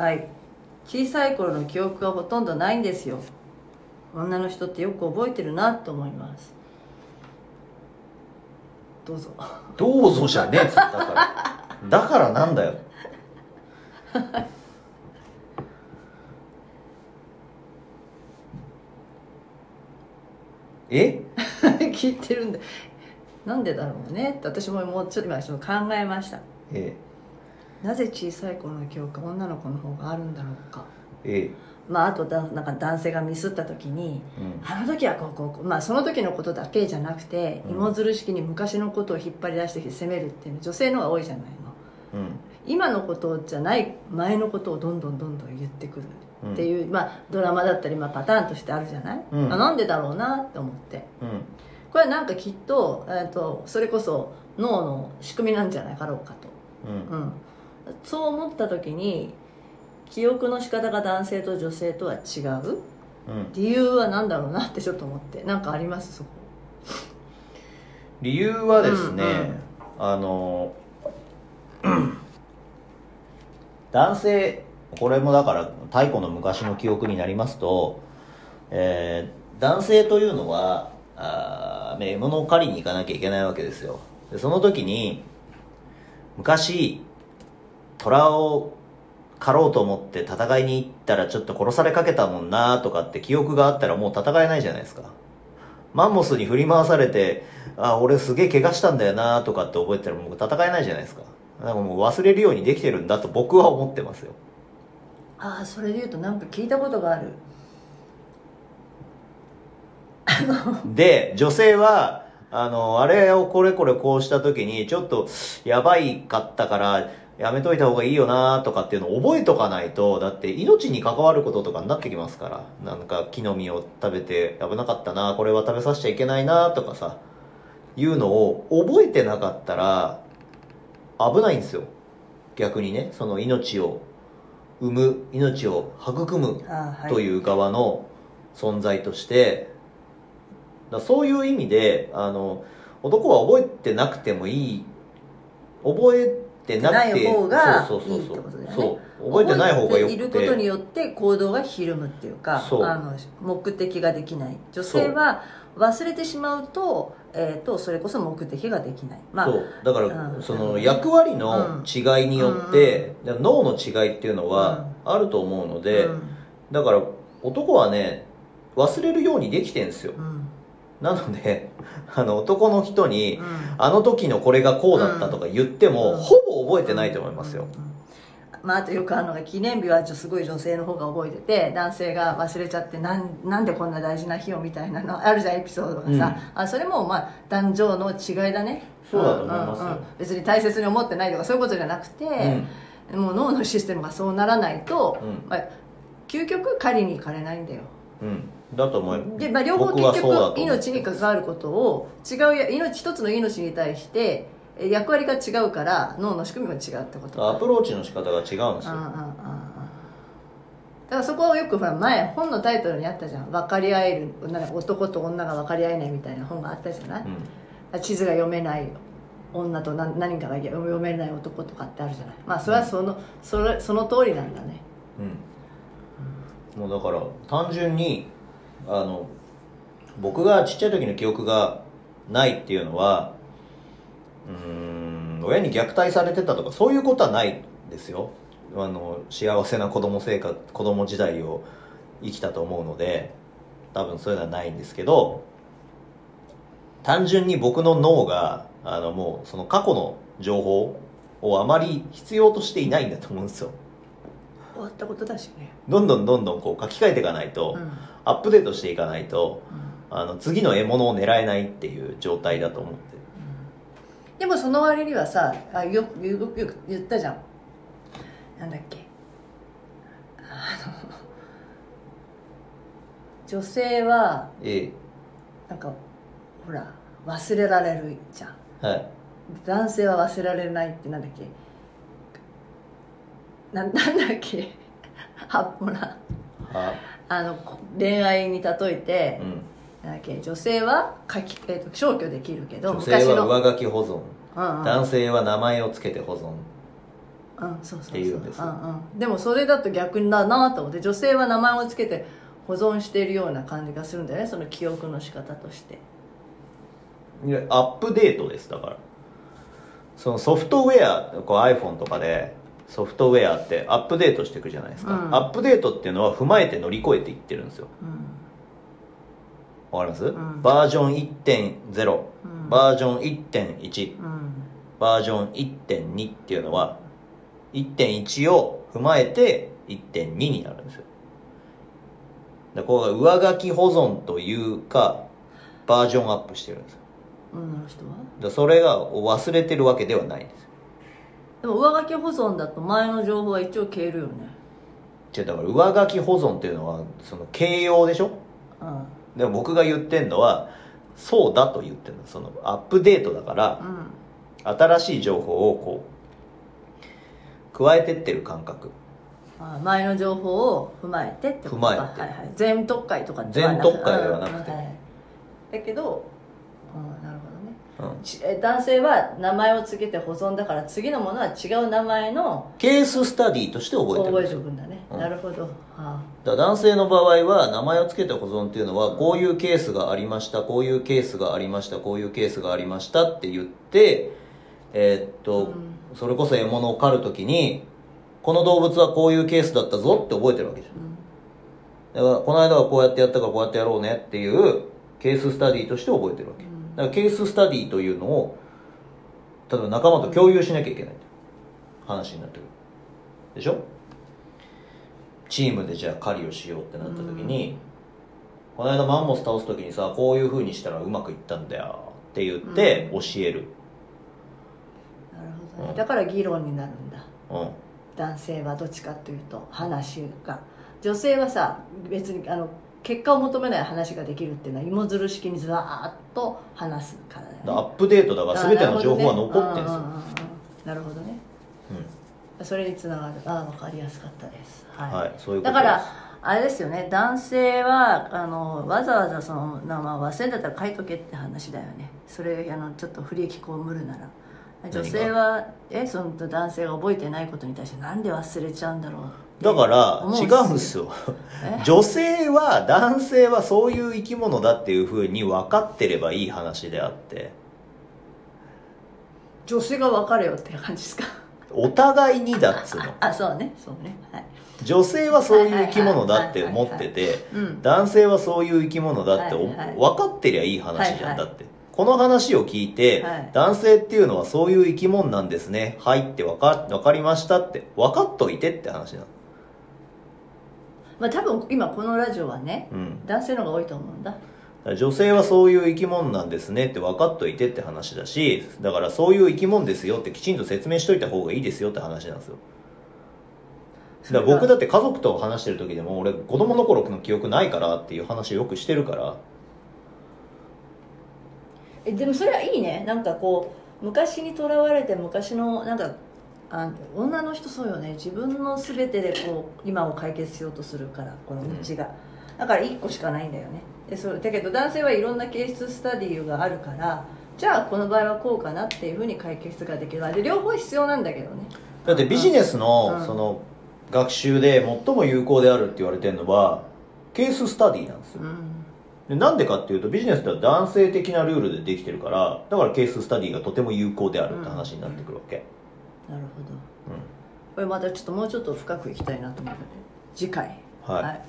はい。小さい頃の記憶がほとんどないんですよ。女の人ってよく覚えてるなと思います。どうぞ。どうぞじゃねえ。っつったから。だからなんだよ。え？聞いてるんでなんでだろうね。って私ももうちょっと今ちょっと考えました。えなぜ小さい頃の記憶が女の子の方があるんだろうか。えまああとだなんか男性がミスった時にうん。あの時はこうこうこうまあその時のことだけじゃなくてうん。芋づる式に昔のことを引っ張り出してきて責めるっていうのは女性の方が多いじゃないの。うん。今のことじゃない前のことをどんどんどんどん言ってくるっていう、まあドラマだったり、まあ、パターンとしてあるじゃない、うん。あなんでだろうなって思って。うん。これはなんかきっと,、えー、とそれこそ脳の仕組みなんじゃないかろうかと、うん。うん、そう思った時に記憶の仕方が男性と女性とは違う？うん。理由は何だろうなってちょっと思って。何かあります？そこ。理由はですね、うんうん。あの 男性これもだから太古の昔の記憶になりますと、えー男性というのはあー獲物を狩りに行かなきゃいけないわけですよ。でその時に昔虎を狩ろうと思って戦いに行ったらちょっと殺されかけたもんなとかって記憶があったらもう戦えないじゃないですかマンモスに振り回されて、あ、俺すげえ怪我したんだよなとかって覚えてたらもう戦えないじゃないですか。なんかもう忘れるようにできてるんだと僕は思ってますよ。ああそれで言うとなんか聞いたことがあるで、女性は、あの、あれをこれこれこうした時に、ちょっとやばいかったから、やめといた方がいいよなとかっていうのを覚えとかないと、だって命に関わることとかになってきますから。なんか木の実を食べて危なかったな、これは食べさせちゃいけないなとかさ、いうのを覚えてなかったら、危ないんですよ。逆にね、その命を生む、命を育むという側の存在として、だそういう意味であの男は覚えてなくてもいい覚えてなくてない方がそうそうそういいってことだよね。そう覚えてない方がよくて。いることによって行動がひるむっていうかあの目的ができない。女性は忘れてしまうと,、えー、とそれこそ目的ができない。まあそう。だから、うん。その役割の違いによって、だから脳の違いっていうのはあると思うので、うん。だから男はね忘れるようにできてんですよ。うんなのであの男の人に、うん。あの時のこれがこうだったとか言っても、うん。ほぼ覚えてないと思いますよ、うん。うんまあ、あとよくあるのが記念日はすごい女性の方が覚えてて男性が忘れちゃってなんなんでこんな大事な日をみたいなのあるじゃんエピソードがさ、あそれもまあ男女の違いだね。そうだと思います。よんんん。別に大切に思ってないとかそういうことじゃなくて、もう脳のシステムがそうならないと、うん。まあ、究極狩りに行かれないんだよ。うんだと思いで、まあ、両方結局命に関わることを違うや命一つの命に対してえ役割が違うから脳の仕組みも違うってことアプローチの仕方が違うんですうんうんうんうんよだからそこはよくほら前本のタイトルにあったじゃん。分かり合えるなんか男と女が分かり合えないみたいな本があったじゃない、地図が読めない女と何何かが読めない男とかってあるじゃない？まあそれはその,、それその通りなんだね。うん、うん、もうだから単純にあの僕がちっちゃい時の記憶がないっていうのはうん親に虐待されてたとかそういうことはないですよ。あの幸せな子供生活子供時代を生きたと思うので多分そういうのはないんですけど単純に僕の脳があのもうその過去の情報をあまり必要としていないんだと思うんですよ。終わったことだしね。どんどんどんどんこう書き換えていかないと、うん、うんアップデートしていかないとあの次の獲物を狙えないっていう状態だと思って。でもその割にはさあよくよくよく言ったじゃん。なんだっけ。あの女性はえなんかほら忘れられるじゃん。えはい。男性は忘れられないってなんだっけな なんだっけ？はほらは。あのこ恋愛に例えてう、ん。なんだっけ？女性は書き、えー、と消去できるけど女性はの。上書き保存。うんうん。男性は名前をつけて保存。っていうんですうんうん、でもそれだと逆だなと思って女性は名前をつけて保存しているような感じがするんだよねその記憶の仕方として。いやアップデートですだから。そのソフトウェアこう iPhone とかでソフトウェアってアップデートしていくじゃないですか、うん。アップデートっていうのは踏まえて乗り越えていってるんですよ。うんわかります、ん。バージョン1.0、うん。バージョン1.1うん。バージョン1.2っていうのは1.1を踏まえて1.2になるんですよ。でこれが上書き保存というかバージョンアップしてるんですよ。女の人は？でそれが忘れてるわけではないんです。よでも上書き保存だと前の情報は一応消えるよね。違うだから上書き保存っていうのはその形容でしょ？うん。でも僕が言ってんのはそうだと言ってるの。そのアップデートだからうん新しい情報をこう加えてってる感覚。あ前の情報を踏まえてってことか。踏まえて。はいはい、全特会とかで全特会ではなくて。うん。はい。だけど、うん、うん。男性は名前を付けて保存だから次のものは違う名前のケーススタディとして覚えてるん覚えておくんだね、うん。なるほど。あだ男性の場合は名前を付けて保存っていうのはこういうケースがありましたこういうケースがありましたこういうケースがありましたって言ってえーっと、うん。それこそ獲物を狩るときにこの動物はこういうケースだったぞって覚えてるわけじゃん。うん。だからこの間はこうやってやったからこうやってやろうねっていうケーススタディとして覚えてるわけ、うんだからケーススタディというのを例えば仲間と共有しなきゃいけない話になってくる。でしょ？チームでじゃあ狩りをしようってなった時に、この間マンモス倒す時にさこういう風にしたらうまくいったんだよって言って教える。なるほどね、うん。だから議論になるんだ。うん。男性はどっちかというと話が。女性はさ別にあの結果を求めない話ができるっていうのは芋づる式にずわーっと話すからだよね。だからアップデートだから全ての情報は残ってるんですよ、なるほどね。うん。それにつながる。ああ分かりやすかったです。はい、はいそういうことだからあれですよね。男性はあのわざわざその名前忘れんだったら書いとけって話だよね。それあのちょっと不利益被るなら。女性はえその男性が覚えてないことに対してなんで忘れちゃうんだろうだから思違うんですよ。え？女性は男性はそういう生き物だっていうふうに分かってればいい話であって。女性が別れよって感じですか？お互いにだっつうの。あそうね。そうね。はい。女性はそういう生き物だって思っててうん。男性はそういう生き物だっておはいはい。分かってりゃいい話じゃんだってこの話を聞いて、はい。男性っていうのはそういう生き物なんですね。はいって分か分かりましたって分かっといてって話なのまあ多分今このラジオはねうん。男性の方が多いと思うんだ。女性はそういう生き物なんですねって分かっといてって話だしだからそういう生き物ですよってきちんと説明しといた方がいいですよって話なんですよ。だから僕だって家族と話してる時でも俺子供の頃の記憶ないからっていう話をよくしてるから。えでもそれはいいね。なんかこう昔にとらわれて昔のなんかあ女の人そうよね。自分の全てでこう今を解決しようとするからこの道が、だから1個しかないんだよね。でそれだけど男性はいろんなケーススタディがあるからじゃあこの場合はこうかなっていうふうに解決ができる。で両方必要なんだけどね。だってビジネスのうん。その学習で最も有効であるって言われてるのはケーススタディなんですよ。うん。でなんでかっていうとビジネスっては男性的なルールでできてるからだからケーススタディがとても有効であるって話になってくるわけ、なるほど。うん。これまたちょっともうちょっと深くいきたいなと思うので次回。はい